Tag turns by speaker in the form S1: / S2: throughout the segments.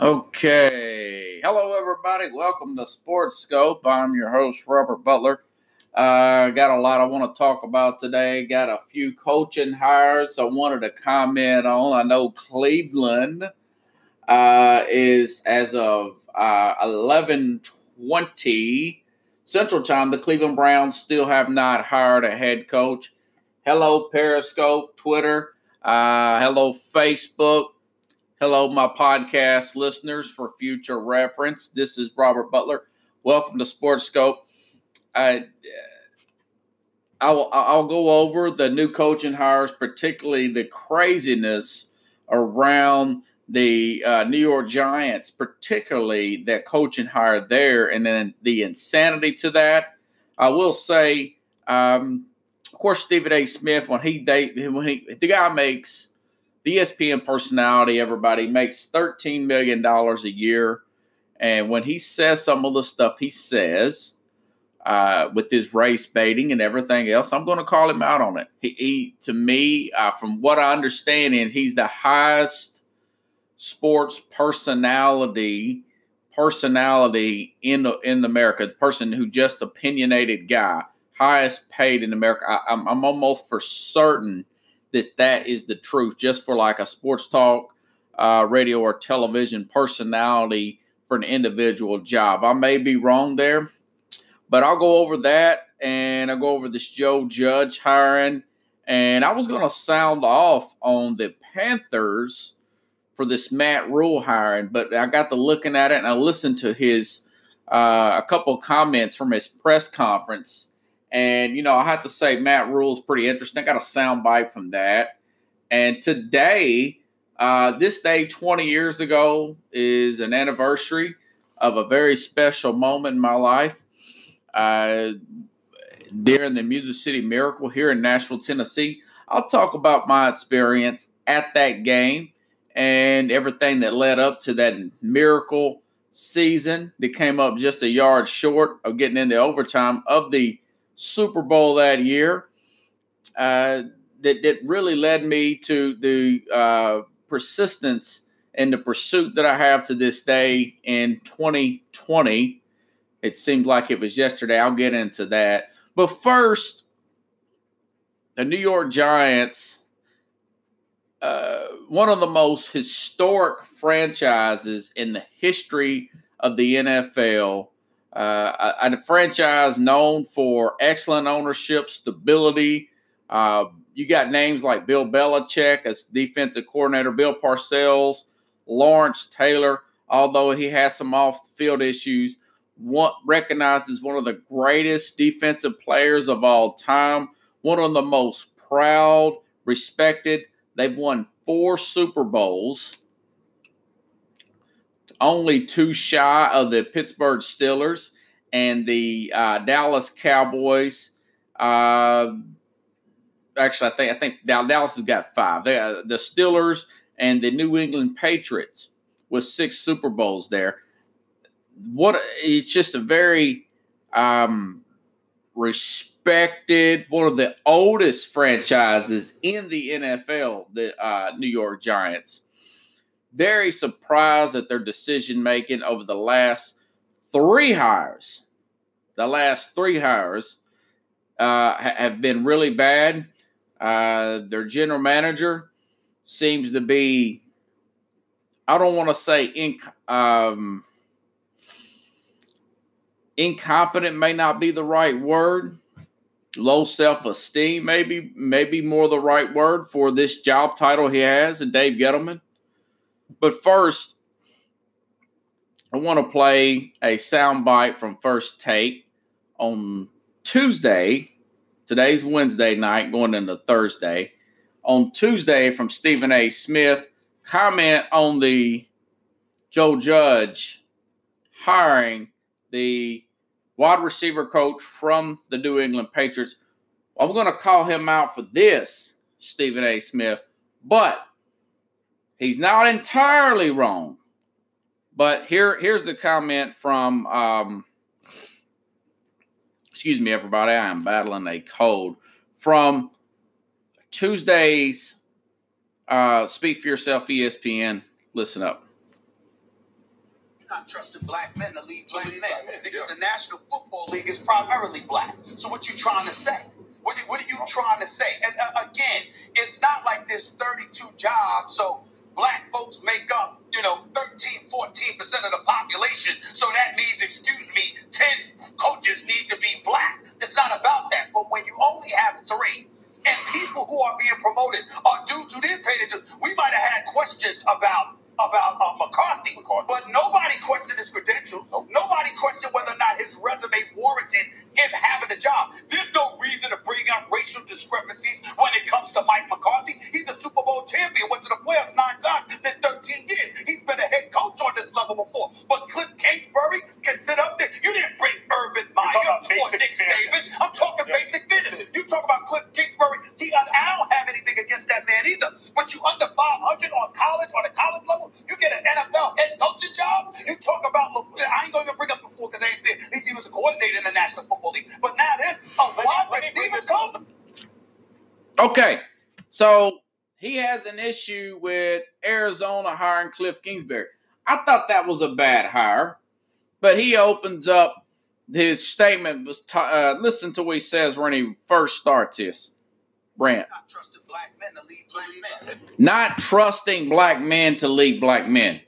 S1: Okay. Hello, everybody. Welcome to Sports Scope. I'm your host, Robert Butler. Uh, got a lot I want to talk about today. Got a few coaching hires I wanted to comment on. I know Cleveland uh, is, as of uh, 1120 Central Time, the Cleveland Browns still have not hired a head coach. Hello, Periscope, Twitter. Uh, hello, Facebook. Hello, my podcast listeners. For future reference, this is Robert Butler. Welcome to Sports Scope. I, I'll, I'll go over the new coaching hires, particularly the craziness around the uh, New York Giants, particularly that coaching hire there, and then the insanity to that. I will say, um, of course, Stephen A. Smith when he they when he the guy makes the ESPN personality, everybody makes $13 million a year. And when he says some of the stuff he says uh, with his race baiting and everything else, I'm going to call him out on it. He, he to me, uh, from what I understand, is he's the highest sports personality personality in in America. The person who just opinionated guy, highest paid in America. I, I'm, I'm almost for certain – that that is the truth just for like a sports talk uh, radio or television personality for an individual job. I may be wrong there, but I'll go over that and I'll go over this Joe Judge hiring. And I was going to sound off on the Panthers for this Matt Rhule hiring, but I got to looking at it and I listened to his uh, a couple comments from his press conference and, you know, I have to say, Matt Rhule is pretty interesting. Got a sound bite from that. And today, uh, this day 20 years ago is an anniversary of a very special moment in my life. Uh, during the Music City Miracle here in Nashville, Tennessee, I'll talk about my experience at that game and everything that led up to that miracle season that came up just a yard short of getting into overtime of the Super Bowl that year uh, that, that really led me to the uh, persistence and the pursuit that I have to this day in 2020. It seemed like it was yesterday. I'll get into that. But first, the New York Giants, uh, one of the most historic franchises in the history of the NFL, uh, a, a, franchise known for excellent ownership, stability. Uh, you got names like Bill Belichick as defensive coordinator, Bill Parcells, Lawrence Taylor, although he has some off the field issues, one, recognized as one of the greatest defensive players of all time, one of the most proud, respected. They've won four Super Bowls only two shy of the Pittsburgh Steelers and the uh, Dallas Cowboys. Uh, actually, I think I think Dallas has got five. They, uh, the Steelers and the New England Patriots with six Super Bowls there. What it's just a very um, respected, one of the oldest franchises in the NFL, the uh, New York Giants very surprised at their decision making over the last three hires. The last three hires uh, have been really bad. Uh, their general manager seems to be, I don't want to say inc- um, incompetent, may not be the right word. Low self esteem, maybe, maybe more the right word for this job title he has, and Dave Gettleman. But first, I want to play a soundbite from First Take on Tuesday. Today's Wednesday night, going into Thursday. On Tuesday, from Stephen A. Smith, comment on the Joe Judge hiring the wide receiver coach from the New England Patriots. I'm going to call him out for this, Stephen A. Smith, but He's not entirely wrong. But here, here's the comment from, um, excuse me, everybody. I am battling a cold. From Tuesday's Uh, speak for yourself, ESPN. Listen up.
S2: Not trusting black men to lead black men because the National Football League is primarily black. So what you trying to say? What, what are you trying to say? And uh, again, it's not like there's 32 jobs, so black folks make up, you know, 13, 14% of the population. So that means, excuse me, 10 coaches need to be black. It's not about that. But when you only have three, and people who are being promoted are dudes who didn't pay we might have had questions about about uh, McCarthy, but nobody questioned his credentials. Nobody questioned whether or not his resume warranted him having a job. There's no reason to bring up racial discrepancies when it comes to Mike McCarthy. He's a Super Bowl champion, went to the playoffs nine times in 13 years. He's been a head coach on this level before. But Cliff Kingsbury can sit up there. You didn't bring Urban Meyer or Nick Saban. I'm talking yeah. basic vision. You talk about Cliff Kingsbury. He, I don't have anything against that man either. But you under 500 on college, on the college level, you get an NFL head coaching job. You talk about I ain't going to bring up before because they ain't fair. At least he was a coordinator in the National Football League. But now there's a wide receiver coach.
S1: Okay, so he has an issue with Arizona hiring Cliff Kingsbury. I thought that was a bad hire, but he opens up his statement. Was t- uh, listen to what he says when he first starts this. Brant. Not trusting black men to lead black men. Not trusting black men to lead black men.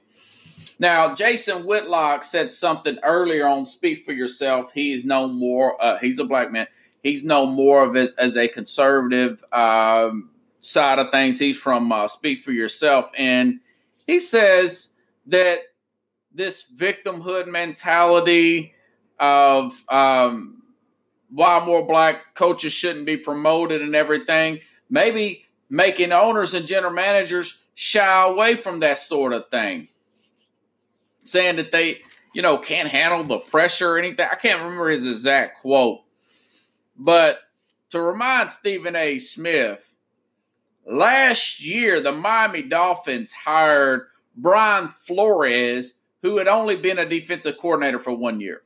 S1: Now, Jason Whitlock said something earlier on Speak for Yourself. He is no more, uh, he's a black man. He's no more of as, as a conservative um, side of things. He's from uh, Speak for Yourself. And he says that this victimhood mentality of um, why more black coaches shouldn't be promoted and everything. Maybe making owners and general managers shy away from that sort of thing. Saying that they, you know, can't handle the pressure or anything. I can't remember his exact quote. But to remind Stephen A. Smith, last year the Miami Dolphins hired Brian Flores, who had only been a defensive coordinator for one year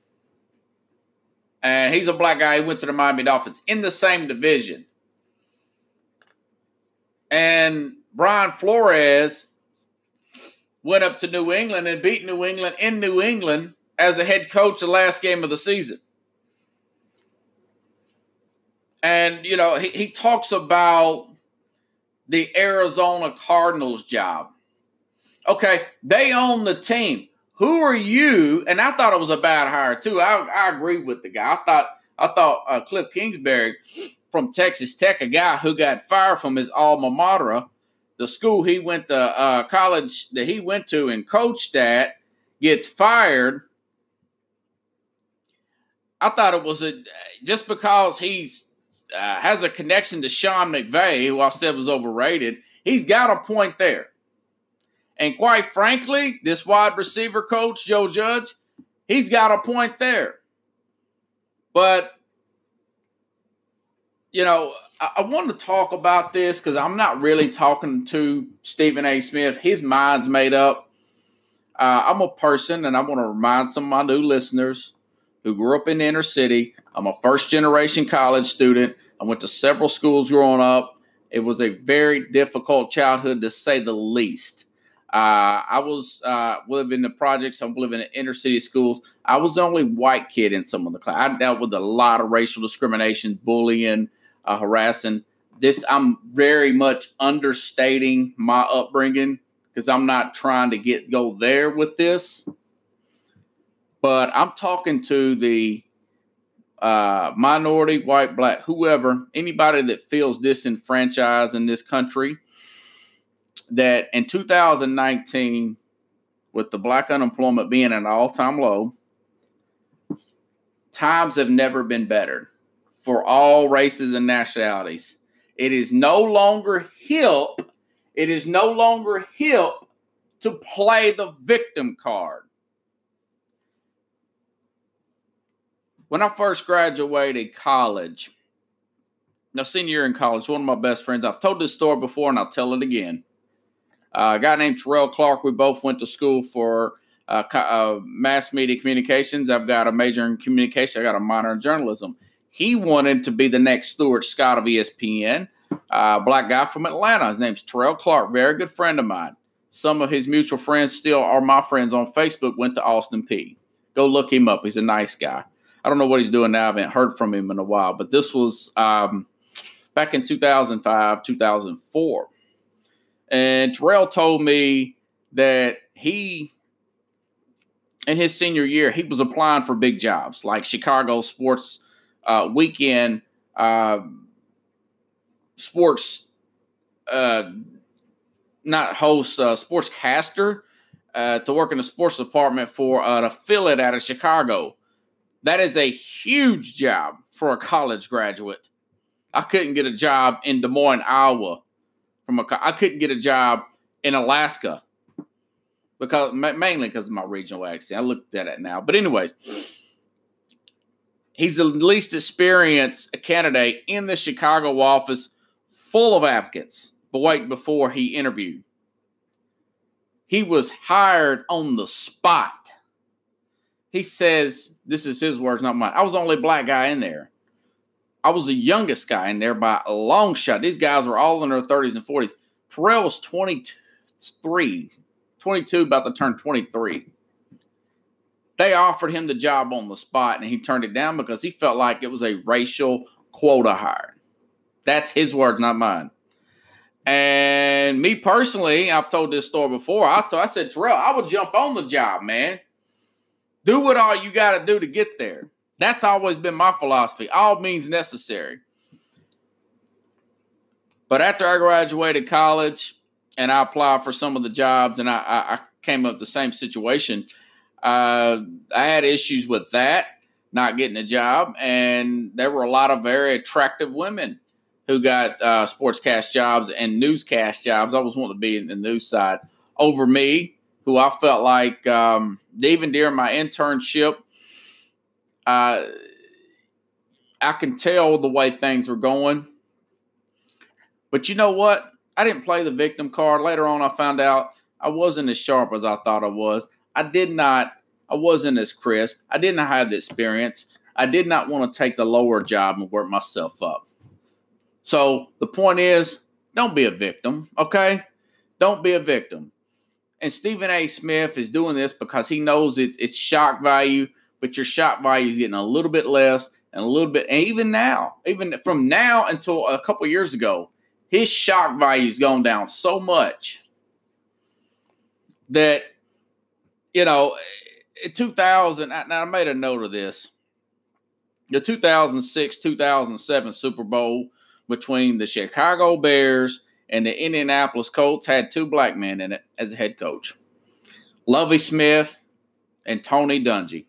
S1: and he's a black guy. He went to the Miami Dolphins in the same division. And Brian Flores went up to New England and beat New England in New England as a head coach the last game of the season. And, you know, he, he talks about the Arizona Cardinals job. Okay, they own the team who are you? And I thought it was a bad hire too. I, I agree with the guy. I thought I thought uh, Cliff Kingsbury from Texas Tech, a guy who got fired from his alma mater, the school he went to, uh, college that he went to and coached at, gets fired. I thought it was a just because he's uh, has a connection to Sean McVay, who I said was overrated. He's got a point there. And quite frankly, this wide receiver coach, Joe Judge, he's got a point there. But, you know, I, I want to talk about this because I'm not really talking to Stephen A. Smith. His mind's made up. Uh, I'm a person, and I want to remind some of my new listeners who grew up in the inner city. I'm a first generation college student. I went to several schools growing up. It was a very difficult childhood to say the least. Uh, I was uh, living in the projects. I'm living in inner city schools. I was the only white kid in some of the class. I dealt with a lot of racial discrimination, bullying, uh, harassing. This I'm very much understating my upbringing because I'm not trying to get go there with this. But I'm talking to the uh, minority, white, black, whoever, anybody that feels disenfranchised in this country that in 2019, with the black unemployment being at an all time low, times have never been better for all races and nationalities. It is no longer hip. It is no longer hip to play the victim card. When I first graduated college, now senior year in college, one of my best friends, I've told this story before and I'll tell it again. Uh, a guy named Terrell Clark. We both went to school for uh, uh, mass media communications. I've got a major in communication. I got a minor in journalism. He wanted to be the next Stuart Scott of ESPN. black guy from Atlanta. His name's Terrell Clark, very good friend of mine. Some of his mutual friends still are my friends on Facebook, went to Austin Peay Go look him up. He's a nice guy. I don't know what he's doing now. I haven't heard from him in a while, but this was um, back in 2005, 2004. And Terrell told me that he, in his senior year, he was applying for big jobs like Chicago Sports uh, Weekend, uh, sports, uh, not host, uh, sportscaster, uh, to work in the sports department for an affiliate out of Chicago. That is a huge job for a college graduate. I couldn't get a job in Des Moines, Iowa. From a, I couldn't get a job in Alaska because mainly because of my regional accent. I looked at it now, but anyways, he's the least experienced candidate in the Chicago office, full of applicants. But wait, before he interviewed, he was hired on the spot. He says, "This is his words, not mine." I was the only black guy in there. I was the youngest guy in there by a long shot. These guys were all in their 30s and 40s. Terrell was 23, 22, about to turn 23. They offered him the job on the spot and he turned it down because he felt like it was a racial quota hire. That's his word, not mine. And me personally, I've told this story before. I, told, I said, Terrell, I would jump on the job, man. Do what all you got to do to get there. That's always been my philosophy. All means necessary. But after I graduated college and I applied for some of the jobs and I, I, I came up the same situation, uh, I had issues with that, not getting a job. And there were a lot of very attractive women who got uh, sportscast jobs and newscast jobs. I always wanted to be in the news side over me, who I felt like um, even during my internship – uh, I can tell the way things were going. But you know what? I didn't play the victim card. Later on, I found out I wasn't as sharp as I thought I was. I did not, I wasn't as crisp. I didn't have the experience. I did not want to take the lower job and work myself up. So the point is, don't be a victim, okay? Don't be a victim. And Stephen A. Smith is doing this because he knows it, it's shock value but your shot value is getting a little bit less and a little bit, and even now, even from now until a couple years ago, his shock value has gone down so much that, you know, eh, 2000, now I made a note of this. The 2006 2007 Super Bowl between the Chicago Bears and the Indianapolis Colts had two black men in it as a head coach Lovie Smith and Tony Dungy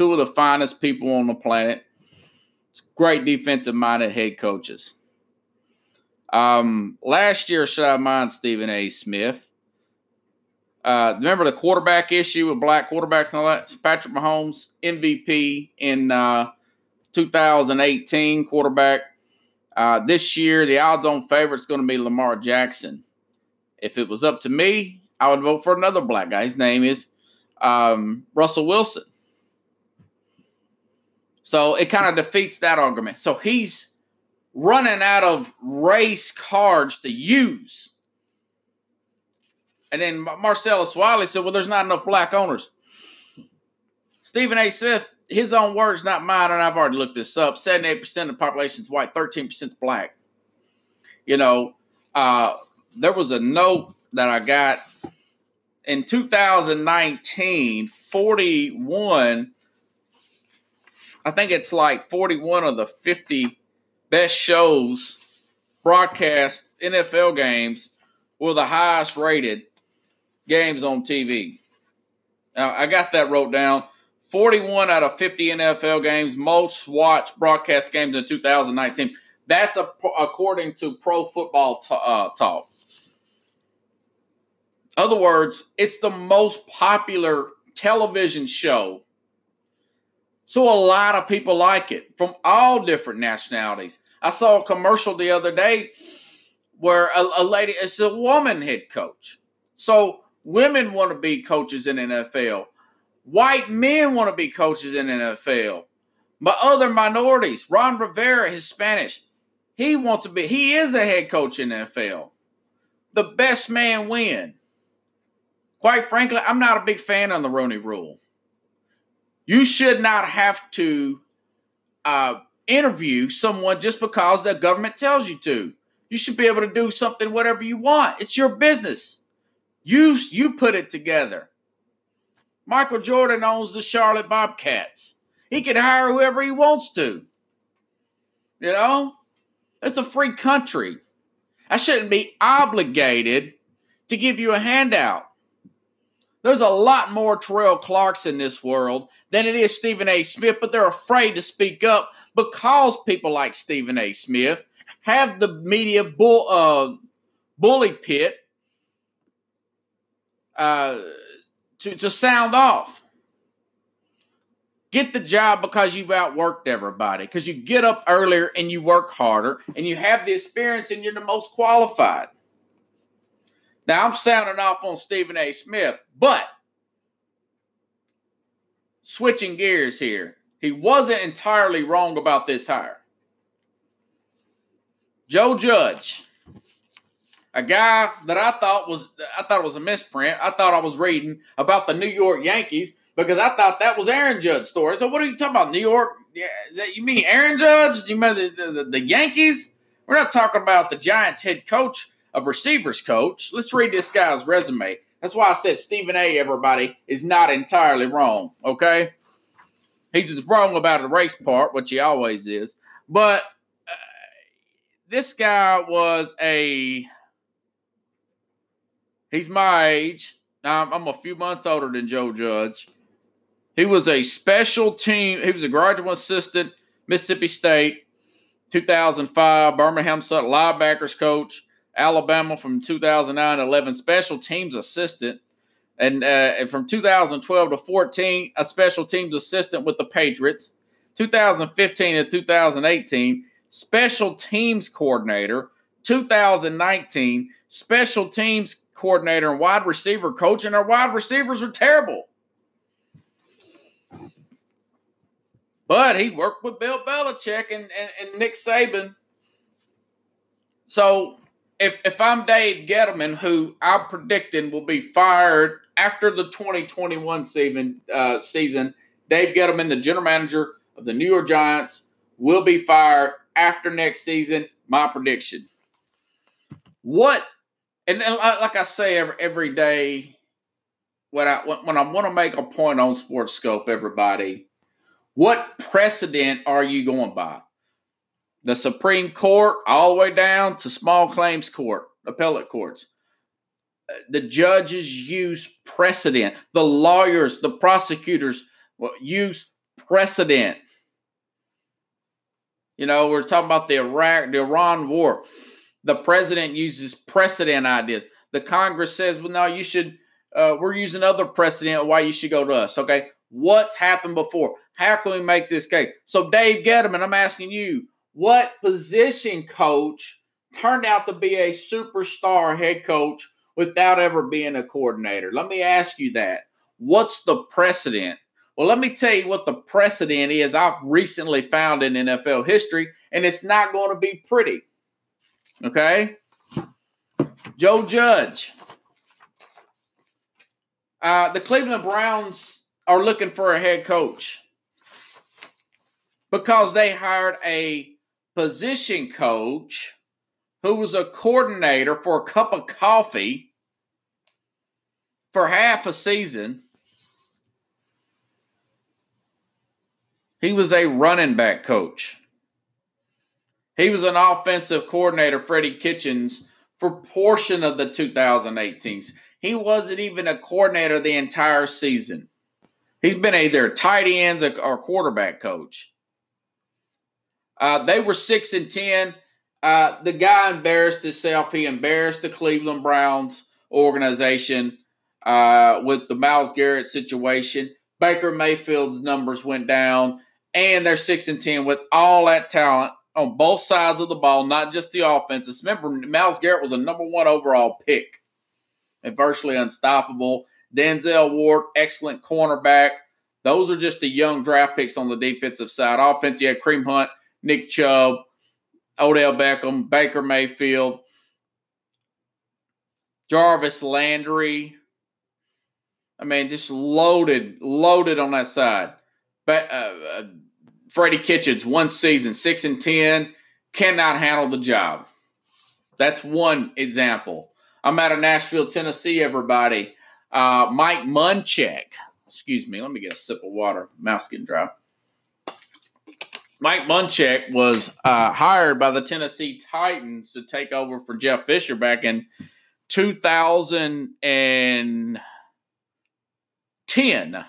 S1: two of the finest people on the planet. Great defensive minded head coaches. Um, last year, should I mind Stephen A. Smith? Uh, remember the quarterback issue with black quarterbacks and all that? Patrick Mahomes, MVP in uh, 2018, quarterback. Uh, this year, the odds on favorite is going to be Lamar Jackson. If it was up to me, I would vote for another black guy. His name is um, Russell Wilson. So it kind of defeats that argument. So he's running out of race cards to use. And then Marcellus Wiley said, Well, there's not enough black owners. Stephen A. Smith, his own words, not mine, and I've already looked this up 78% of the population is white, 13% is black. You know, uh, there was a note that I got in 2019, 41 I think it's like 41 of the 50 best shows broadcast NFL games were the highest rated games on TV. Now, I got that wrote down. 41 out of 50 NFL games, most watched broadcast games in 2019. That's a, according to Pro Football t- uh, Talk. Other words, it's the most popular television show so a lot of people like it from all different nationalities. I saw a commercial the other day where a, a lady, it's a woman head coach. So women want to be coaches in NFL. White men want to be coaches in NFL. But other minorities, Ron Rivera, Hispanic, He wants to be, he is a head coach in NFL. The best man win. Quite frankly, I'm not a big fan of the Rooney rule. You should not have to uh, interview someone just because the government tells you to. You should be able to do something whatever you want. It's your business. You you put it together. Michael Jordan owns the Charlotte Bobcats. He can hire whoever he wants to. You know? It's a free country. I shouldn't be obligated to give you a handout. There's a lot more Terrell Clarks in this world than it is Stephen A. Smith, but they're afraid to speak up because people like Stephen A. Smith have the media bull, uh, bully pit uh, to, to sound off. Get the job because you've outworked everybody, because you get up earlier and you work harder and you have the experience and you're the most qualified. Now, I'm sounding off on Stephen A. Smith, but switching gears here, he wasn't entirely wrong about this hire. Joe Judge, a guy that I thought was I thought it was a misprint. I thought I was reading about the New York Yankees because I thought that was Aaron Judge's story. So what are you talking about? New York? Yeah, that, you mean Aaron Judge? You mean the, the, the Yankees? We're not talking about the Giants head coach of receivers coach. Let's read this guy's resume. That's why I said Stephen A. Everybody is not entirely wrong. Okay, he's wrong about the race part, which he always is. But uh, this guy was a. He's my age. I'm, I'm a few months older than Joe Judge. He was a special team. He was a graduate assistant, Mississippi State, 2005. Birmingham-Southern linebackers coach. Alabama from 2009 11, special teams assistant. And, uh, and from 2012 to 14, a special teams assistant with the Patriots. 2015 to 2018, special teams coordinator. 2019, special teams coordinator and wide receiver coach, and our wide receivers are terrible. But he worked with Bill Belichick and, and, and Nick Saban. So if if I'm Dave Gettleman, who I'm predicting will be fired after the 2021 season, uh, season, Dave Gettleman, the general manager of the New York Giants, will be fired after next season. My prediction. What and, and like I say every every day, when I when I want to make a point on Sports Scope, everybody, what precedent are you going by? The Supreme Court all the way down to small claims court, appellate courts. The judges use precedent. The lawyers, the prosecutors use precedent. You know, we're talking about the Iraq, the Iran war. The president uses precedent ideas. The Congress says, well, no, you should, uh, we're using other precedent why you should go to us. Okay. What's happened before? How can we make this case? So, Dave Gettleman, I'm asking you, what position coach turned out to be a superstar head coach without ever being a coordinator? Let me ask you that. What's the precedent? Well, let me tell you what the precedent is. I've recently found in NFL history, and it's not going to be pretty. Okay? Joe Judge. Uh, the Cleveland Browns are looking for a head coach because they hired a position coach who was a coordinator for a cup of coffee for half a season. He was a running back coach. He was an offensive coordinator, Freddie Kitchens, for portion of the 2018s. He wasn't even a coordinator the entire season. He's been either tight ends or quarterback coach. Uh, they were six and ten. Uh, the guy embarrassed himself. He embarrassed the Cleveland Browns organization uh, with the Myles Garrett situation. Baker Mayfield's numbers went down, and they're six and ten with all that talent on both sides of the ball, not just the offenses. Remember, Myles Garrett was a number one overall pick and virtually unstoppable. Denzel Ward, excellent cornerback. Those are just the young draft picks on the defensive side. Offense, you had Kareem Hunt, Nick Chubb, Odell Beckham, Baker Mayfield, Jarvis Landry. I mean, just loaded, loaded on that side. But uh, uh, Freddie Kitchens, one season, six and ten, cannot handle the job. That's one example. I'm out of Nashville, Tennessee. Everybody, uh, Mike Munchak. Excuse me. Let me get a sip of water. Mouth's getting dry. Mike Munchak was uh, hired by the Tennessee Titans to take over for Jeff Fisher back in 2010.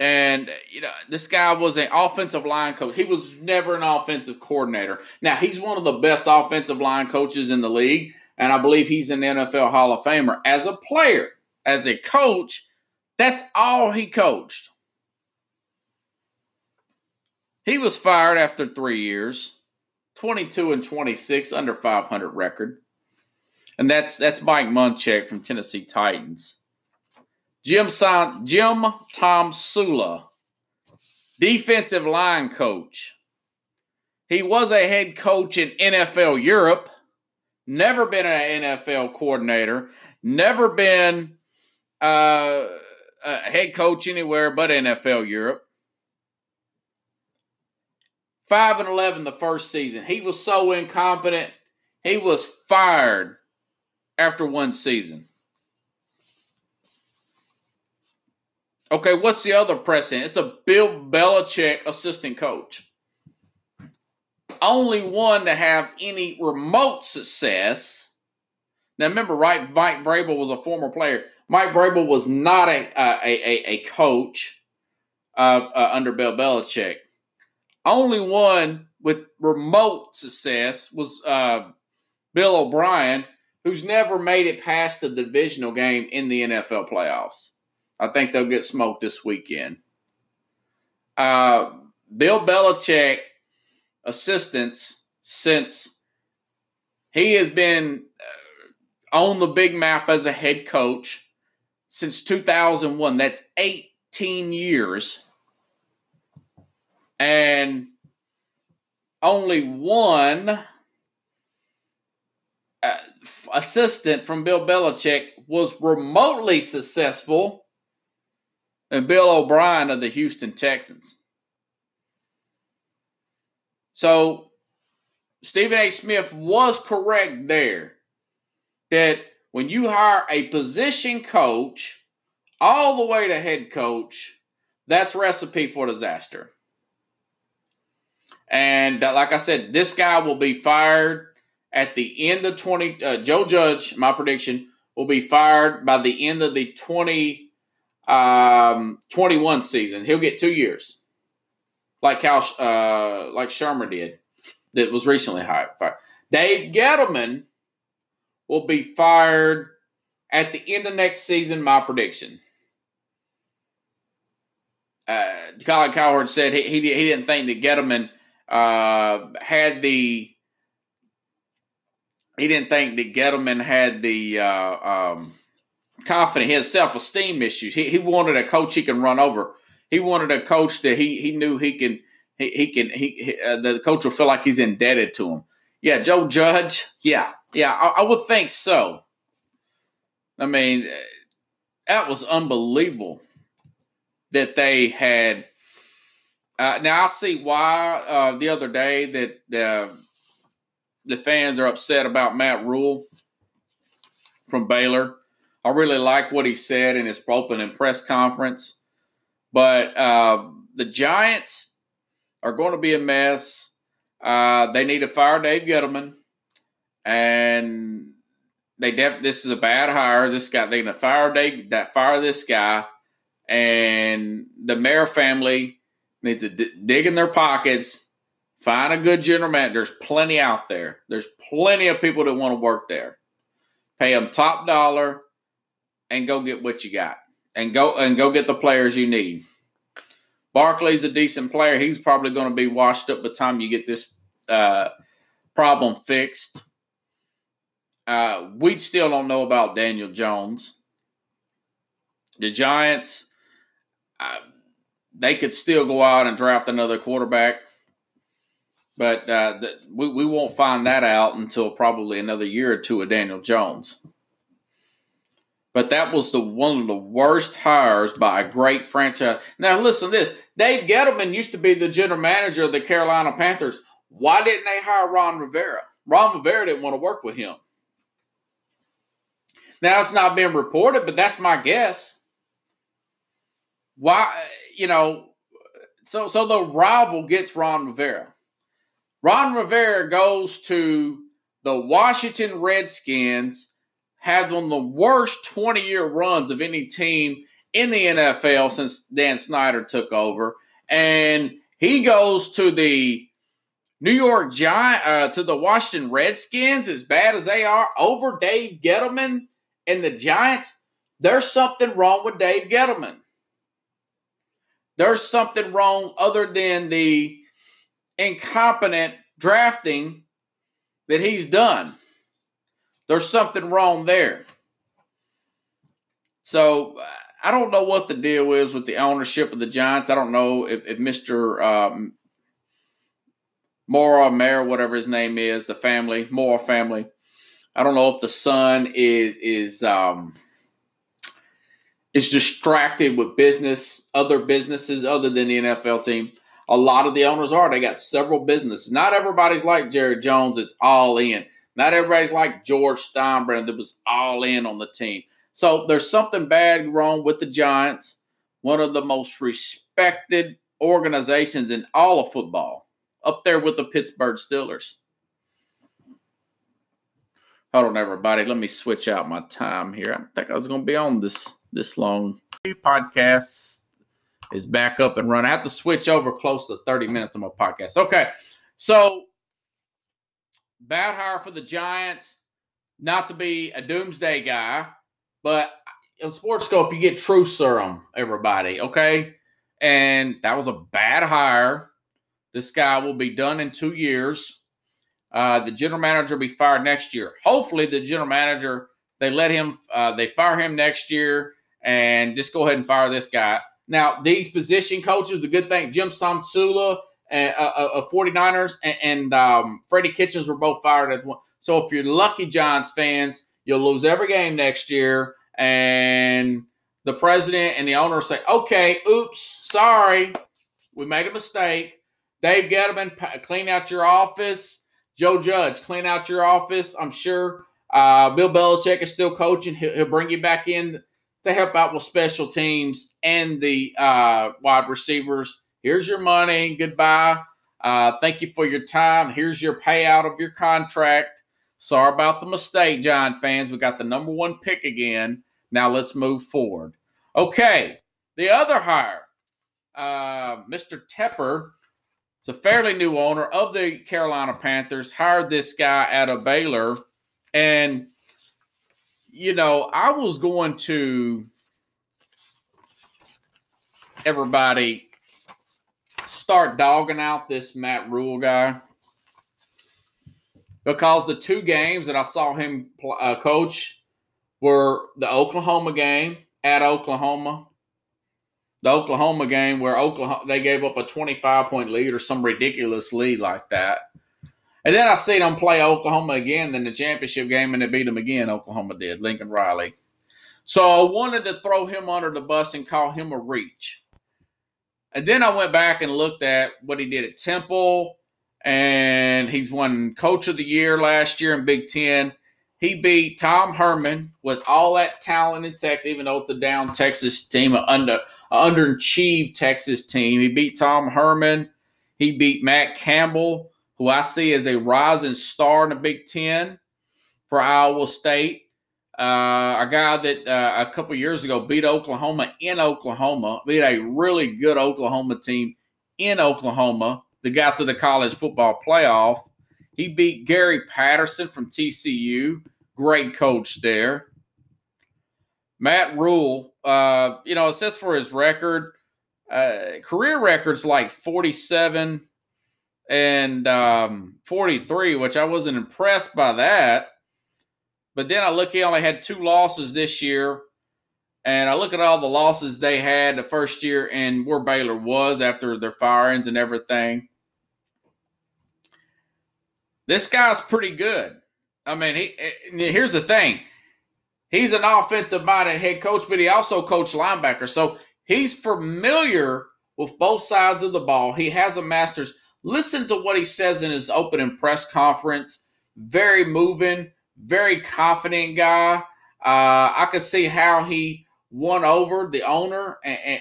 S1: And you know, this guy was an offensive line coach. He was never an offensive coordinator. Now he's one of the best offensive line coaches in the league, and I believe he's an NFL Hall of Famer. As a player, as a coach, that's all he coached. He was fired after three years, 22 and 26, under 500 record. And that's that's Mike Munchak from Tennessee Titans. Jim, Son, Jim Tomsula, defensive line coach. He was a head coach in NFL Europe, never been an NFL coordinator, never been uh, a head coach anywhere but NFL Europe. 5 and 11 the first season. He was so incompetent, he was fired after one season. Okay, what's the other precedent? It's a Bill Belichick assistant coach. Only one to have any remote success. Now, remember, right? Mike Vrabel was a former player. Mike Vrabel was not a a, a, a coach uh, under Bill Belichick. Only one with remote success was uh, Bill O'Brien, who's never made it past a divisional game in the NFL playoffs. I think they'll get smoked this weekend. Uh, Bill Belichick assistants since he has been uh, on the big map as a head coach since 2001. That's 18 years. And only one uh, assistant from Bill Belichick was remotely successful and Bill O'Brien of the Houston Texans. So Stephen A. Smith was correct there that when you hire a position coach all the way to head coach, that's recipe for disaster. And uh, like I said, this guy will be fired at the end of 20. Uh, Joe Judge, my prediction, will be fired by the end of the 20 um, 21 season. He'll get two years, like how uh, like Shurmur did, that was recently hired. Dave Gettleman will be fired at the end of next season. My prediction. Uh, Colin Cowherd said he, he, he didn't think that Gettleman uh, had the he didn't think that Gettleman had the uh, um, has self esteem issues. He, he wanted a coach he can run over. He wanted a coach that he he knew he can he, he can he, he uh, the coach will feel like he's indebted to him. Yeah, Joe Judge. Yeah, yeah, I, I would think so. I mean, that was unbelievable that they had. Uh, now I see why uh, the other day that uh, the fans are upset about Matt Rhule from Baylor. I really like what he said in his opening press conference. But uh, the Giants are going to be a mess. Uh, they need to fire Dave Gettleman, and they def- this is a bad hire. This guy they're to fire Dave that fire this guy, and the mayor family needs to d- dig in their pockets, find a good general manager. There's plenty out there. There's plenty of people that want to work there. Pay them top dollar and go get what you got and go and go get the players you need. Barkley's a decent player. He's probably going to be washed up by the time you get this uh, problem fixed. Uh, we still don't know about Daniel Jones. The Giants, uh, they could still go out and draft another quarterback. But uh, we, we won't find that out until probably another year or two of Daniel Jones. But that was the one of the worst hires by a great franchise. Now listen to this. Dave Gettleman used to be the general manager of the Carolina Panthers. Why didn't they hire Ron Rivera? Ron Rivera didn't want to work with him. Now it's not being reported, but that's my guess. Why, you know, so so the rival gets Ron Rivera. Ron Rivera goes to the Washington Redskins, had one of the worst 20 year runs of any team in the NFL since Dan Snyder took over. And he goes to the New York Giant, uh, to the Washington Redskins, as bad as they are, over Dave Gettleman and the Giants. There's something wrong with Dave Gettleman. There's something wrong other than the incompetent drafting that he's done. There's something wrong there. So I don't know what the deal is with the ownership of the Giants. I don't know if, if Mr. Um, Mora, Mayor, whatever his name is, the family, Mora family. I don't know if the son is is um, is distracted with business, other businesses other than the NFL team. A lot of the owners are. They got several businesses. Not everybody's like Jerry Jones. It's all in. Not everybody's like George Steinbrenner that was all in on the team. So there's something bad wrong with the Giants, one of the most respected organizations in all of football, up there with the Pittsburgh Steelers. Hold on, everybody. Let me switch out my time here. I think I was going to be on this this long. Podcast is back up and running. I have to switch over close to 30 minutes of my podcast. Okay, so bad hire for the Giants. Not to be a doomsday guy, but in sports scope, you get true serum, everybody. Okay. And that was a bad hire. This guy will be done in two years. Uh, the general manager will be fired next year. Hopefully, the general manager they let him uh, they fire him next year and just go ahead and fire this guy. Now, these position coaches, the good thing, Jim Tomsula uh, uh, 49ers and, and um, Freddie Kitchens were both fired at one. So if you're lucky Giants fans, You'll lose every game next year. And the president and the owner say, okay, oops, sorry, we made a mistake. Dave Gettleman, clean out your office. Joe Judge, clean out your office. I'm sure uh, Bill Belichick is still coaching. He'll, he'll, bring you back in to help out with special teams and the uh, wide receivers. Here's your money. Goodbye. Uh, thank you for your time. Here's your payout of your contract. Sorry about the mistake, Giant fans. We got the number one pick again. Now let's move forward. Okay, the other hire, uh, Mr. Tepper, is a fairly new owner of the Carolina Panthers, hired this guy out of Baylor. And, you know, I was going to everybody start dogging out this Matt Rhule guy because the two games that I saw him uh, coach were the Oklahoma game at Oklahoma, the Oklahoma game where Oklahoma they gave up a 25 point lead or some ridiculous lead like that. And then I see them play Oklahoma again in the championship game and they beat them again. Oklahoma did, Lincoln Riley. So I wanted to throw him under the bus and call him a reach. And then I went back and looked at what he did at Temple and he's won Coach of the Year last year in Big Ten. He beat Tom Herman with all that talent in Texas, even though it's a down Texas team, an under underachieved Texas team. He beat Tom Herman. He beat Matt Campbell, who I see as a rising star in the Big Ten for Iowa State. Uh, a guy that uh, a couple years ago beat Oklahoma in Oklahoma, beat a really good Oklahoma team in Oklahoma that got to the college football playoff. He beat Gary Patterson from TCU, great coach there. Matt Rhule, uh, you know, it says for his record, uh, career records like 47 and um, 43, which I wasn't impressed by that. But then I look, he only had two losses this year. and I look at all the losses they had the first year and where Baylor was after their firings and everything. This guy's pretty good. I mean, he eh, here's the thing. He's an offensive minded head coach, but he also coached linebacker. So he's familiar with both sides of the ball. He has a master's. Listen to what he says in his opening press conference. Very moving, very confident guy. Uh, I could see how he won over the owner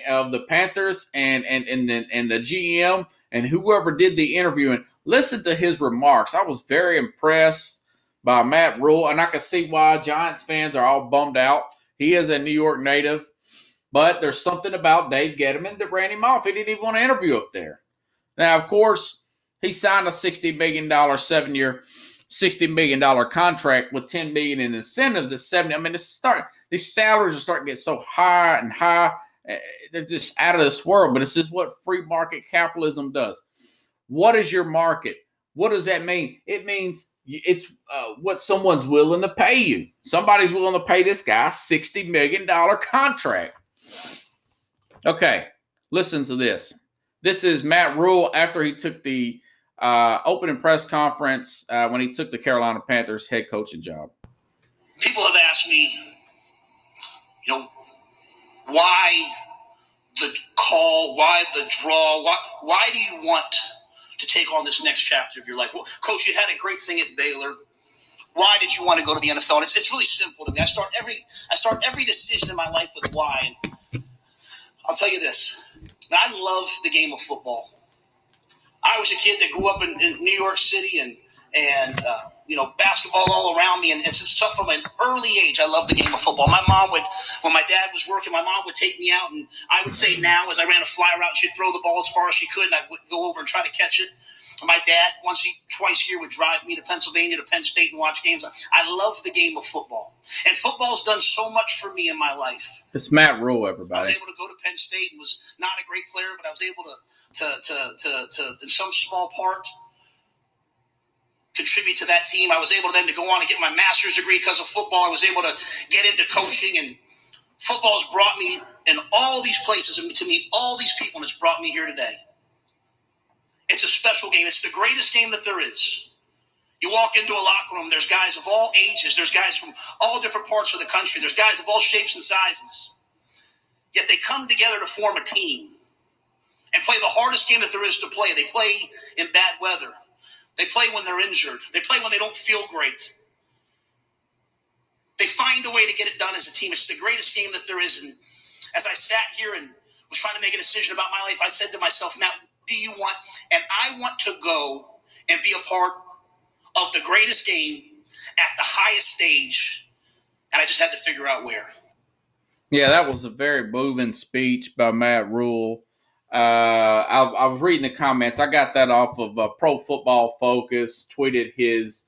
S1: of the Panthers and and and the, and the GM and whoever did the interview and Listen to his remarks. I was very impressed by Matt Rhule, and I can see why Giants fans are all bummed out. He is a New York native, but there's something about Dave Gettleman that ran him off. He didn't even want to interview up there. Now, of course, he signed a $60 million seven year $60 million contract with 10 million in incentives at 70. I mean, it's starting, these salaries are starting to get so high and high. Eh, they're just out of this world, but it's just what free market capitalism does. What is your market? What does that mean? It means it's uh, what someone's willing to pay you. Somebody's willing to pay this guy $60 million contract. Okay, listen to this. This is Matt Rhule after he took the uh, opening press conference uh, when he took the Carolina Panthers head coaching job.
S2: People have asked me, you know, why the call, why the draw, why, why do you want to take on this next chapter of your life? Well, Coach, you had a great thing at Baylor. Why did you want to go to the NFL? And it's, it's really simple to me. I start every I start every decision in my life with why. And I'll tell you this. I love the game of football. I was a kid that grew up in, in New York City and and uh, you know basketball all around me and, and so from an early age. I loved the game of football. My mom would when my dad was working my mom would take me out and i would say now as i ran a fly route she'd throw the ball as far as she could and i would go over and try to catch it. My dad once he twice a year would drive me to pennsylvania to penn state and watch games. I love the game of football. And football's done so much for me in my life.
S1: It's matt rhule everybody. I
S2: was able to go to penn state and was not a great player but i was able to to, to, to, to in some small part contribute to that team. I was able then to go on and get my master's degree because of football. I was able to get into coaching, and football has brought me in all these places and to meet all these people, and it's brought me here today. It's a special game. It's the greatest game that there is. You walk into a locker room, there's guys of all ages, there's guys from all different parts of the country, there's guys of all shapes and sizes. Yet they come together to form a team and play the hardest game that there is to play. They play in bad weather. They play when they're injured. They play when they don't feel great. They find a way to get it done as a team. It's the greatest game that there is. And as I sat here and was trying to make a decision about my life, I said to myself, Matt, do you want? And I want to go and be a part of the greatest game at the highest stage. And I just had to figure out where.
S1: Yeah, that was a very moving speech by Matt Rhule. Uh, I, I, was reading the comments. I got that off of uh, Pro Football Focus. Tweeted his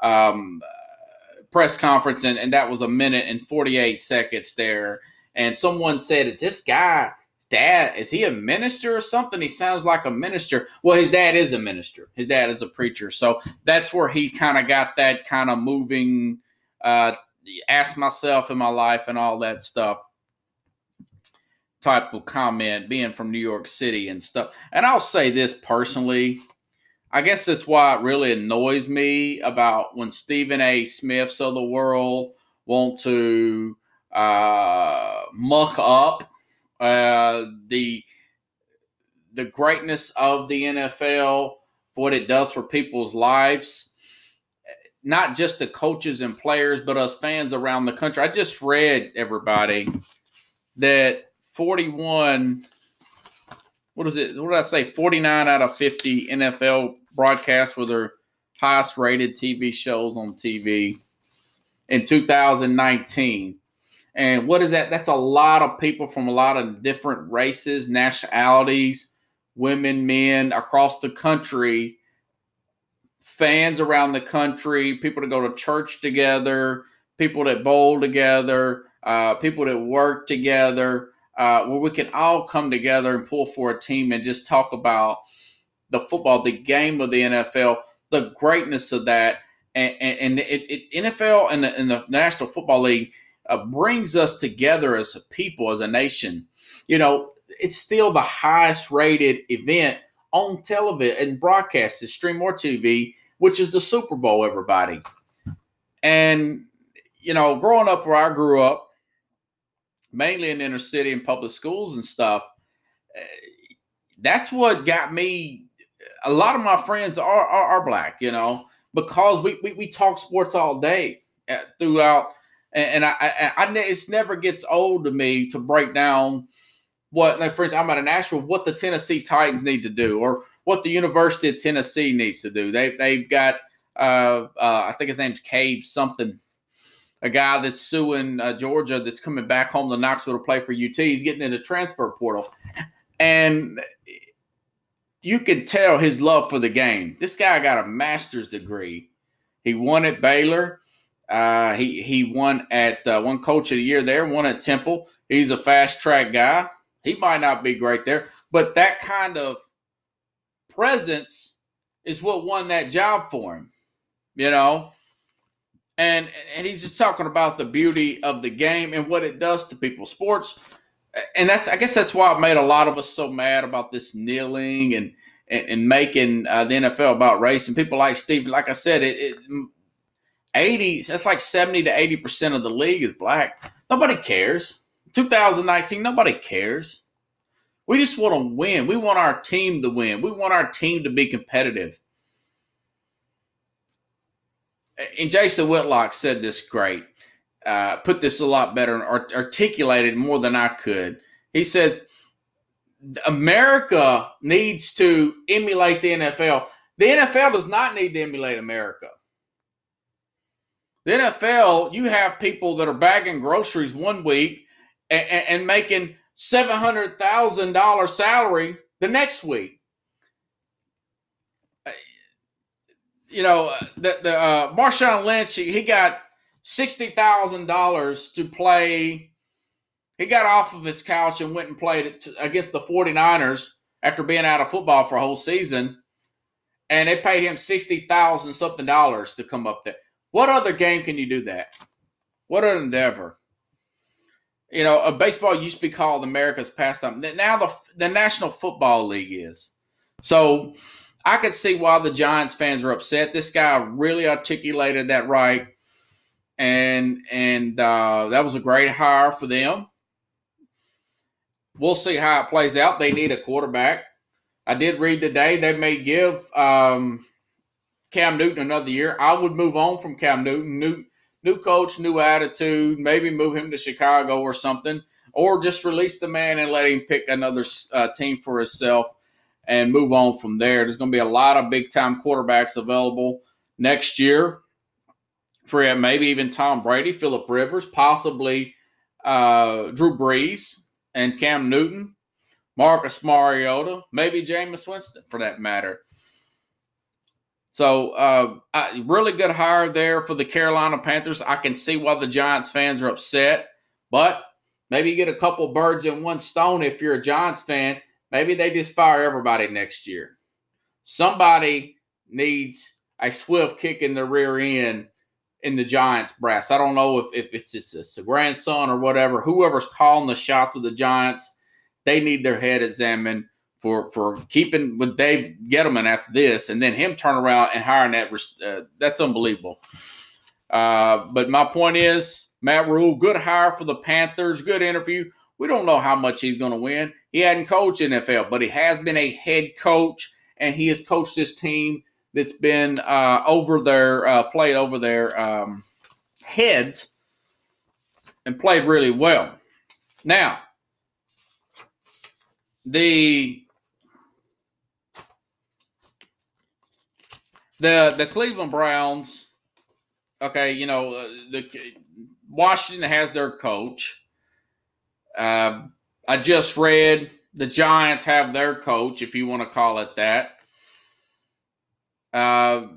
S1: um, press conference, and, and that was a minute and forty eight seconds there. And someone said, "Is this guy?" Dad, is he a minister or something? He sounds like a minister. Well, his dad is a minister. His dad is a preacher. So that's where he kind of got that kind of moving, uh, ask myself in my life and all that stuff type of comment being from New York City and stuff. And I'll say this personally, I guess that's why it really annoys me about when Stephen A. Smiths of the world want to uh, muck up uh, the the greatness of the NFL, what it does for people's lives, not just the coaches and players, but us fans around the country. I just read everybody that 41 what is it what did i say 49 out of 50 nfl broadcasts were their highest rated tv shows on tv in 2019 and what is that? That's a lot of people from a lot of different races nationalities women men across the country fans around the country people that go to church together people that bowl together uh, people that work together uh, where we can all come together and pull for a team and just talk about the football, the game of the NFL, the greatness of that, and, and, and it, it, NFL and the, and the, National Football League uh, brings us together as a people, as a nation. You know, it's still the highest rated event on television and broadcast is stream or TV, which is the Super Bowl, everybody. And, you know, growing up where I grew up, mainly in inner city and public schools and stuff, eh, that's what got me. A lot of my friends are, are, are black, you know, because we, we, we talk sports all day eh, throughout. And, I, I, I, it never gets old to me to break down what, like for instance, I'm at a Nashville, what the Tennessee Titans need to do, or what the University of Tennessee needs to do. They they've got, uh, uh, I think his name's Cade something, a guy that's suing uh, Georgia that's coming back home to Knoxville to play for UT. He's getting in the transfer portal, and you can tell his love for the game. This guy got a master's degree. He won at Baylor. Uh, he he won at uh, one coach of the year there. Won at Temple. He's a fast track guy. He might not be great there, but that kind of presence is what won that job for him. You know, and and he's just talking about the beauty of the game and what it does to people. Sports, and that's I guess that's why it made a lot of us so mad about this kneeling and and, and making uh, the NFL about race and people like Steve. Like I said, it, it 80 that's like 70 to 80 percent of the league is black. Nobody cares. 2019, nobody cares. We just want to win. We want our team to win. We want our team to be competitive. And Jason Whitlock said this great, uh, put this a lot better and art- articulated more than I could. He says, America needs to emulate the NFL. The NFL does not need to emulate America. The NFL, you have people that are bagging groceries one week and, and making seven hundred thousand dollar salary the next week. You know the the uh, Marshawn Lynch he got sixty thousand dollars to play. He got off of his couch and went and played it against the 49ers after being out of football for a whole season, and they paid him sixty thousand something dollars to come up there. What other game can you do that? What an endeavor? You know, a baseball used to be called America's pastime. Now the the National Football League is. So I could see why the Giants fans are upset. This guy really articulated that right, and and uh, that was a great hire for them. We'll see how it plays out. They need a quarterback. I did read today they may give um, Cam Newton another year. I would move on from Cam Newton. Newton new coach, new attitude, maybe move him to Chicago or something, or just release the man and let him pick another uh, team for himself and move on from there. There's going to be a lot of big time quarterbacks available next year for maybe even Tom Brady, Philip Rivers, possibly uh, Drew Brees and Cam Newton, Marcus Mariota, maybe Jameis Winston for that matter. So, uh, I, really good hire there for the Carolina Panthers. I can see why the Giants fans are upset, but maybe you get a couple birds in one stone if you're a Giants fan. Maybe they just fire everybody next year. Somebody needs a swift kick in the rear end in the Giants brass. I don't know if, if it's, it's, it's a grandson or whatever. Whoever's calling the shots with the Giants, they need their head examined for for keeping with Dave Gettleman after this, and then him turn around and hiring that. Uh, that's unbelievable. Uh, but my point is, Matt Rhule, good hire for the Panthers, good interview. We don't know how much he's going to win. He hadn't coached NFL, but he has been a head coach, and he has coached this team that's been uh, over their uh, played over their um, heads and played really well. Now, the the the Cleveland Browns. Okay, you know uh, the Washington has their coach. Uh, I just read the Giants have their coach, if you want to call it that. Uh,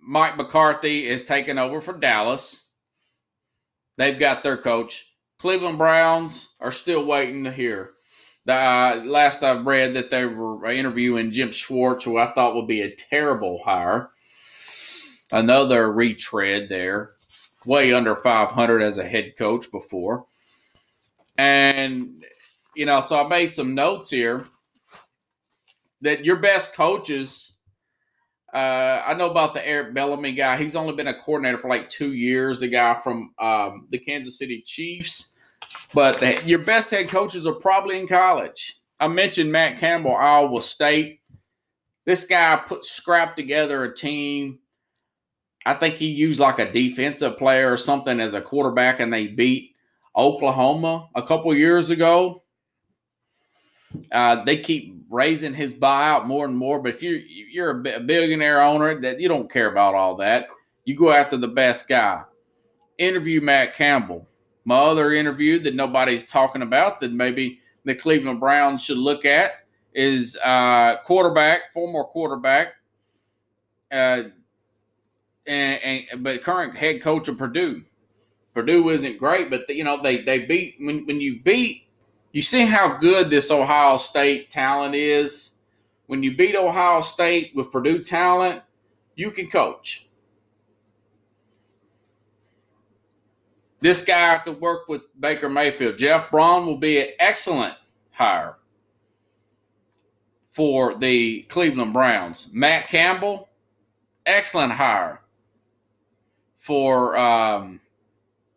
S1: Mike McCarthy is taking over for Dallas. They've got their coach. Cleveland Browns are still waiting to hear. Uh, last I've read that they were interviewing Jim Schwartz, who I thought would be a terrible hire. Another retread there. way under 500 as a head coach before. And, you know, so I made some notes here that your best coaches. Uh, I know about the Eric Bieniemy guy. He's only been a coordinator for like two years. The guy from um, the Kansas City Chiefs, but the, your best head coaches are probably in college. I mentioned Matt Campbell, Iowa State. This guy put scrapped together a team. I think he used like a defensive player or something as a quarterback, and they beat Oklahoma a couple years ago. Uh, they keep raising his buyout more and more. But if you're you're a billionaire owner, that you don't care about all that. You go after the best guy. Interview Matt Campbell. My other interview that nobody's talking about that maybe the Cleveland Browns should look at is uh, quarterback, former quarterback, uh, and, and, but current head coach of Purdue. Purdue isn't great, but the, you know they they beat when when you beat you see how good this Ohio State talent is. When you beat Ohio State with Purdue talent, you can coach. This guy could work with Baker Mayfield. Jeff Brohm will be an excellent hire for the Cleveland Browns. Matt Campbell, excellent hire for um,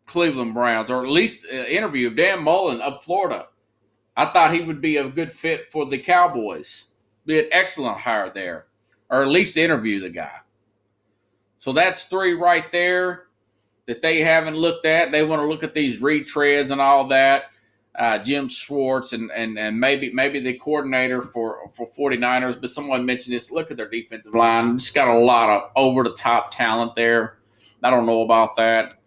S1: Cleveland Browns, or at least uh, interview of Dan Mullen of Florida. I thought he would be a good fit for the Cowboys. Be an excellent hire there, or at least interview the guy. So that's three right there that they haven't looked at. They want to look at these retreads and all that. Uh, Jim Schwartz and, and and maybe maybe the coordinator for for 49ers, but someone mentioned this. Look at their defensive line. Just got a lot of over the top talent there. I don't know about that.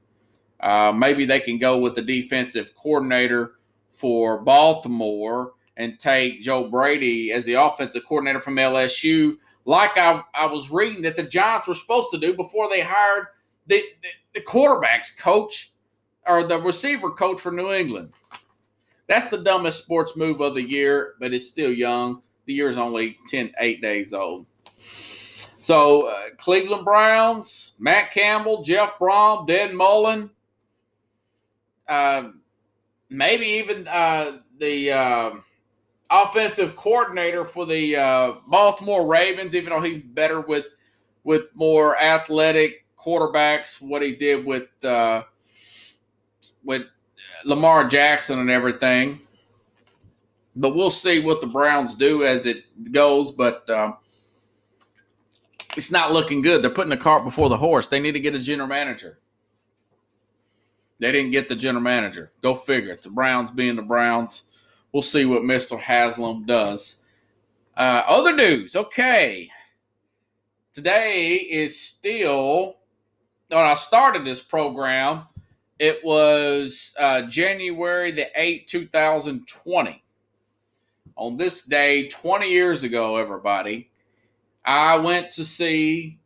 S1: Uh, maybe they can go with the defensive coordinator for Baltimore and take Joe Brady as the offensive coordinator from LSU, like I, I was reading that the Giants were supposed to do before they hired the, the, the quarterbacks coach or the receiver coach for New England. That's the dumbest sports move of the year, but it's still young. The year is only 10, 8 days old. So, uh, Cleveland Browns, Matt Campbell, Jeff Brohm, Dan Mullen, uh, maybe even uh, the uh, offensive coordinator for the uh, Baltimore Ravens, even though he's better with with more athletic quarterbacks, what he did with uh, with Lamar Jackson and everything. But we'll see what the Browns do as it goes. But um, it's not looking good. They're putting the cart before the horse. They need to get a general manager. They didn't get the general manager. Go figure. It's the Browns being the Browns. We'll see what Mr. Haslam does. Uh, other news. Okay. Today is still, when I started this program, it was uh, January the 8th, 2020. On this day, 20 years ago, everybody, I went to see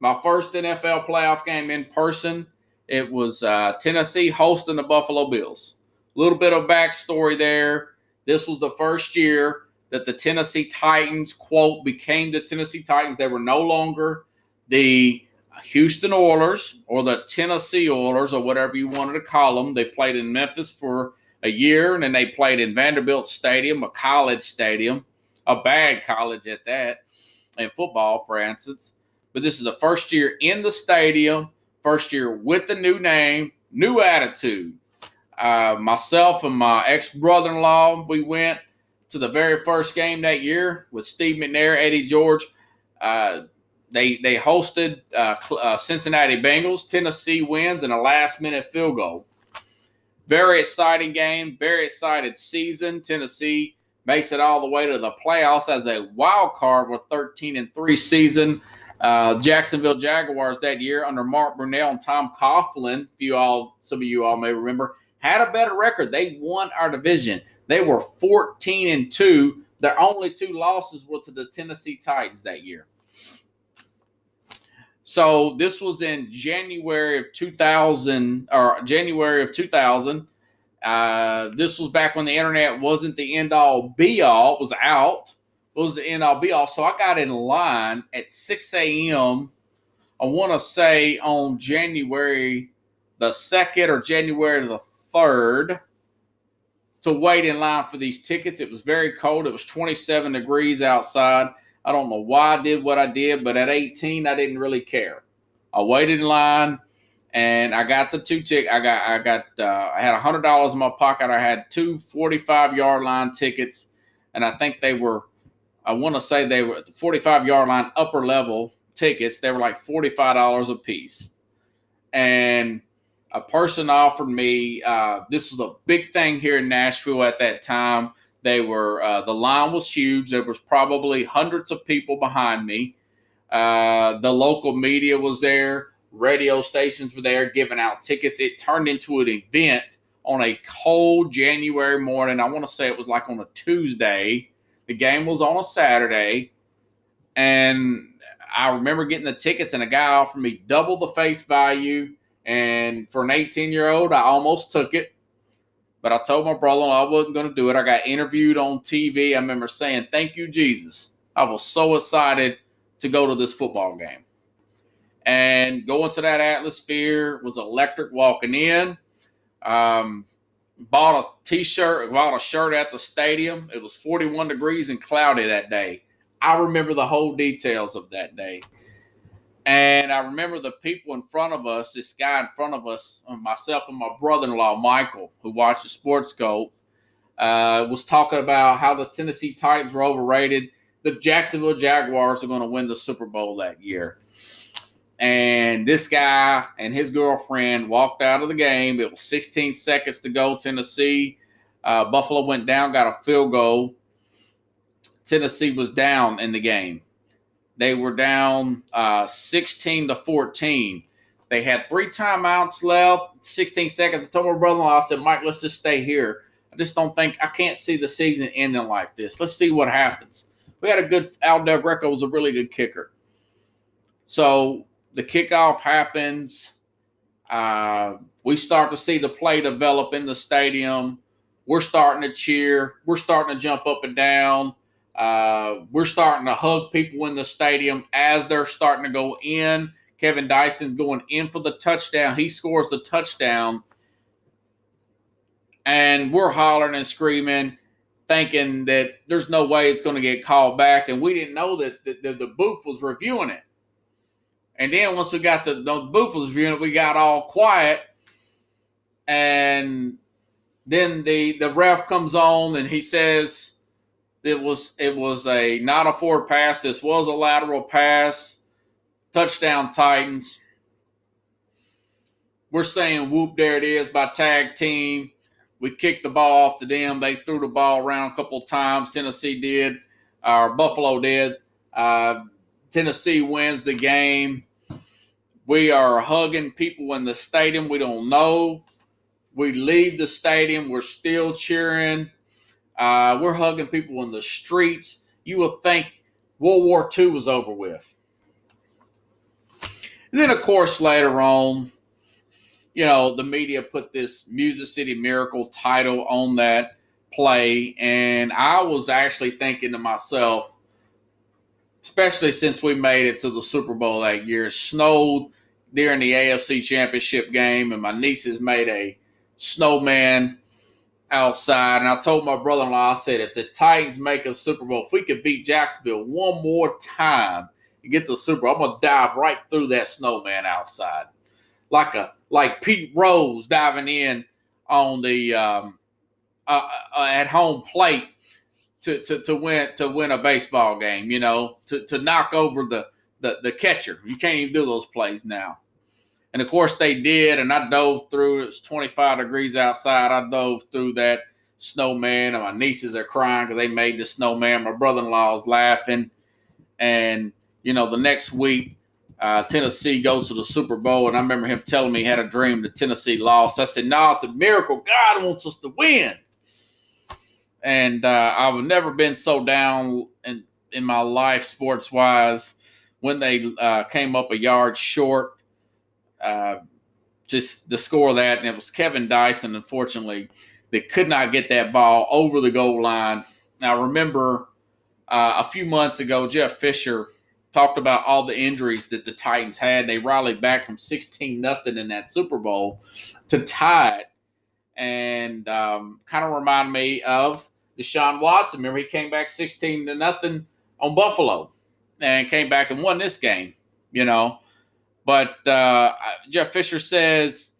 S1: my first NFL playoff game in person it was uh, Tennessee hosting the Buffalo Bills. A little bit of backstory there. This was the first year that the Tennessee Titans, quote, became the Tennessee Titans. They were no longer the Houston Oilers or the Tennessee Oilers or whatever you wanted to call them. They played in Memphis for a year and then they played in Vanderbilt Stadium, a college stadium, a bad college at that, in football, for instance. But this is the first year in the stadium first year with the new name, new attitude. Uh, myself and my ex brother in law, we went to the very first game that year with Steve McNair, Eddie George. Uh, they they hosted uh, uh, Cincinnati Bengals. Tennessee wins in a last minute field goal. Very exciting game. Very excited season. Tennessee makes it all the way to the playoffs as a wild card with 13 and three season. Uh, Jacksonville Jaguars that year under Mark Brunell and Tom Coughlin, if you all, some of you all may remember, had a better record. They won our division. They were 14 and 2. Their only two losses were to the Tennessee Titans that year. So this was in January of 2000 or January of 2000. Uh, this was back when the internet wasn't the end all be all, it was out was the end all be all. So I got in line at 6 a.m. I want to say on January the second or January the third to wait in line for these tickets. It was very cold. It was 27 degrees outside. I don't know why I did what I did, but at 18, I didn't really care. I waited in line and I got the two tick. I got I got uh, I had a hundred dollars in my pocket. I had two 45 yard line tickets, and I think they were. I want to say they were at the 45 yard line upper level tickets. They were like 45 dollars a piece, and a person offered me. Uh, this was a big thing here in Nashville at that time. They were uh, the line was huge. There was probably hundreds of people behind me. Uh, the local media was there radio stations were there giving out tickets. It turned into an event on a cold January morning. I want to say it was like on a Tuesday. The game was on a Saturday. And I remember getting the tickets, and a guy offered me double the face value. And for an 18 year old, I almost took it. But I told my brother I wasn't going to do it. I got interviewed on TV. I remember saying, Thank you, Jesus. I was so excited to go to this football game and going to that atmosphere was electric walking in. Um, bought a t-shirt, bought a shirt at the stadium. It was 41 degrees and cloudy that day. I remember the whole details of that day. And I remember the people in front of us, this guy in front of us, uh, myself and my brother-in-law, Michael, who watched the Sports Scope, uh, was talking about how the Tennessee Titans were overrated. The Jacksonville Jaguars are going to win the Super Bowl that year and this guy and his girlfriend walked out of the game. It was 16 seconds to go. Tennessee, uh, Buffalo went down, got a field goal. Tennessee was down in the game. They were down uh, 16 to 14. They had three timeouts left, 16 seconds. I told my brother-in-law, I said, Mike, let's just stay here. I just don't think I can't see the season ending like this. Let's see what happens. We had a good Al Del Greco was a really good kicker. So the kickoff happens. Uh, we start to see the play develop in the stadium. We're starting to cheer. We're starting to jump up and down. Uh, we're starting to hug people in the stadium as they're starting to go in. Kevin Dyson's going in for the touchdown. He scores the touchdown. And we're hollering and screaming, thinking that there's no way it's going to get called back. And we didn't know that the, the, the booth was reviewing it. And then once we got the, the Buffalo's viewing it, we got all quiet. And then the the ref comes on and he says it was it was a not a forward pass. This was a lateral pass. Touchdown Titans. We're saying whoop, there it is by tag team. We kicked the ball off to them. They threw the ball around a couple times. Tennessee did, or Buffalo did. Uh, Tennessee wins the game. We are hugging people in the stadium we don't know. We leave the stadium, we're still cheering. Uh, we're hugging people in the streets. You would think World War II was over with. And then, of course, later on, you know, the media put this Music City Miracle title on that play. And I was actually thinking to myself, especially since we made it to the Super Bowl that year. It snowed during the AFC Championship game, and my nieces made a snowman outside. And I told my brother in law, I said, if the Titans make a Super Bowl, if we could beat Jacksonville one more time and get to the Super Bowl, I'm gonna dive right through that snowman outside. Like a like Pete Rose diving in on the um, uh, uh, at home plate to, to, to win to win a baseball game, you know, to, to knock over the, the the catcher. You can't even do those plays now. And of course they did, and I dove through. It was 25 degrees outside. I dove through that snowman, and my nieces are crying because they made the snowman. My brother-in-law is laughing, and you know the next week. Uh, Tennessee goes to the Super Bowl, and I remember him telling me he had a dream that Tennessee lost. I said, "No, it's a miracle. God wants us to win." And uh, I've never been so down in in my life sports wise when they uh, came up a yard short. Uh, just the score that, and it was Kevin Dyson. Unfortunately, that could not get that ball over the goal line. Now, remember uh, a few months ago, Jeff Fisher talked about all the injuries that the Titans had. They rallied back from 16 nothing in that Super Bowl to tie it. And um, kind of remind me of Deshaun Watson. Remember, he came back 16 to nothing on Buffalo and came back and won this game, you know. But uh, Jeff Fisher says,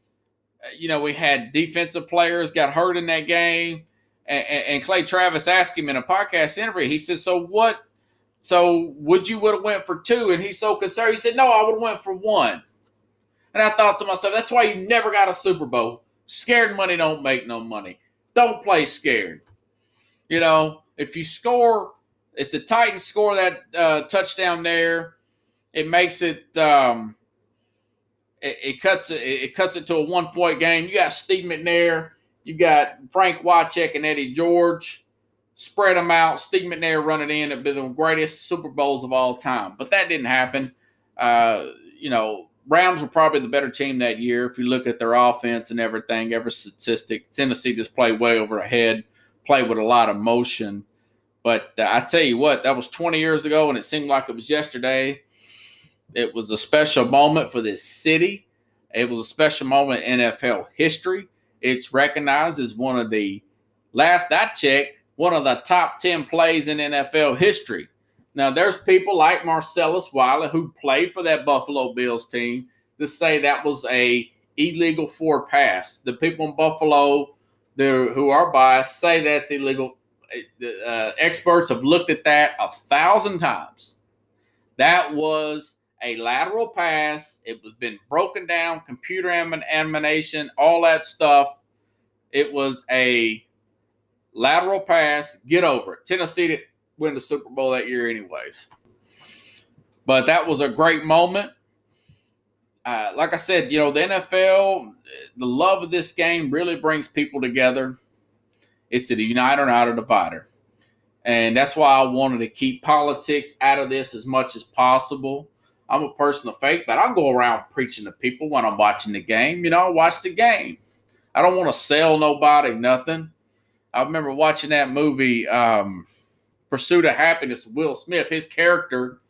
S1: you know, we had defensive players got hurt in that game. And, and Clay Travis asked him in a podcast interview, he said, So what? So would you would have went for two? And he's so concerned. He said, No, I would have went for one. And I thought to myself, that's why you never got a Super Bowl. Scared money don't make no money. Don't play scared. You know, if you score, if the Titans score that uh, touchdown there, it makes it um, it, it, cuts it, it cuts it to a one point game. You got Steve McNair, you got Frank Wycheck and Eddie George. Spread them out. Steve McNair running in It'd be the greatest Super Bowls of all time. But that didn't happen. Uh, you know, Rams were probably the better team that year. If you look at their offense and everything, every statistic, Tennessee just played way over ahead, played with a lot of motion. But I tell you what, that was 20 years ago, and it seemed like it was yesterday. It was a special moment for this city. It was a special moment in NFL history. It's recognized as one of the last I checked, one of the top 10 plays in NFL history. Now, there's people like Marcellus Wiley who played for that Buffalo Bills team to say that was a illegal four pass. The people in Buffalo who are biased say that's illegal. Uh, experts have looked at that a thousand times. That was a lateral pass. It was been broken down, computer animation, all that stuff. It was a lateral pass. Get over it. Tennessee didn't win the Super Bowl that year, anyways. But that was a great moment. Uh, like I said, you know, the NFL, the love of this game really brings people together. It's a uniter, not a divider. And that's why I wanted to keep politics out of this as much as possible. I'm a person of faith, but I go around preaching to people when I'm watching the game. You know, I watch the game. I don't want to sell nobody nothing. I remember watching that movie, um, Pursuit of Happiness, Will Smith. His character,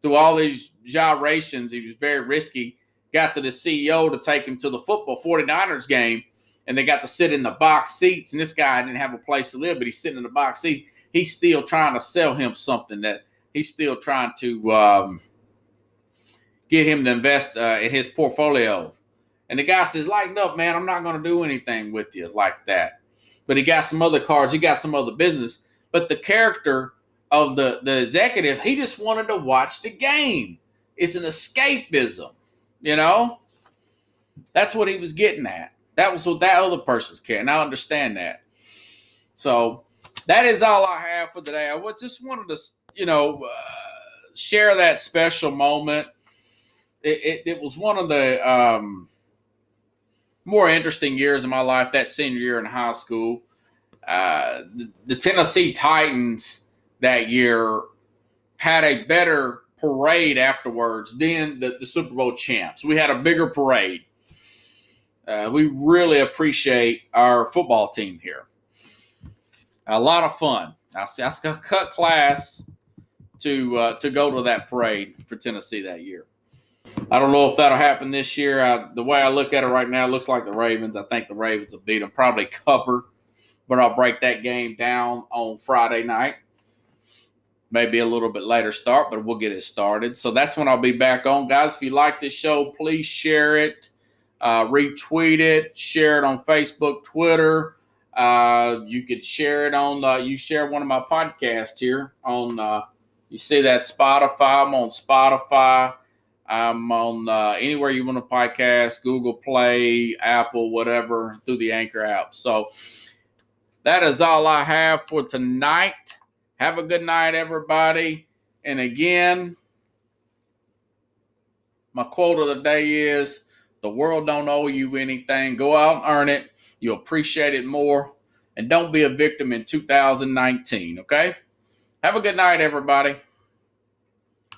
S1: through all these gyrations, he was very risky. Got to the CEO to take him to the football 49ers game, and they got to sit in the box seats. And this guy didn't have a place to live, but he's sitting in the box seat. He's still trying to sell him something that he's still trying to um, get him to invest uh, in his portfolio. And the guy says, lighten up, man. I'm not going to do anything with you like that. But he got some other cards. He got some other business. But the character of the, the executive, he just wanted to watch the game. It's an escapism, you know? That's what he was getting at. That was what that other person's care. And I understand that. So that is all I have for today. I just wanted to, you know, uh, share that special moment. It, it, it was one of the um, more interesting years of my life, that senior year in high school. Uh, the, the Tennessee Titans that year had a better parade afterwards than the, the Super Bowl champs. We had a bigger parade. Uh, we really appreciate our football team here. A lot of fun. I, I cut class to uh, to go to that parade for Tennessee that year. I don't know if that'll happen this year. I, the way I look at it right now, it looks like the Ravens. I think the Ravens will beat them, probably cover, but I'll break that game down on Friday night. Maybe a little bit later start, but we'll get it started. So that's when I'll be back on. Guys, if you like this show, please share it, uh, retweet it, share it on Facebook, Twitter. Uh, you could share it on, uh, you share one of my podcasts here on, uh, you see that Spotify. I'm on Spotify. I'm on uh, anywhere you want to podcast, Google Play, Apple, whatever, through the Anchor app. So that is all I have for tonight. Have a good night, everybody. And again, my quote of the day is the world don't owe you anything. Go out and earn it. You'll appreciate it more. And don't be a victim in 2019, okay? Have a good night, everybody.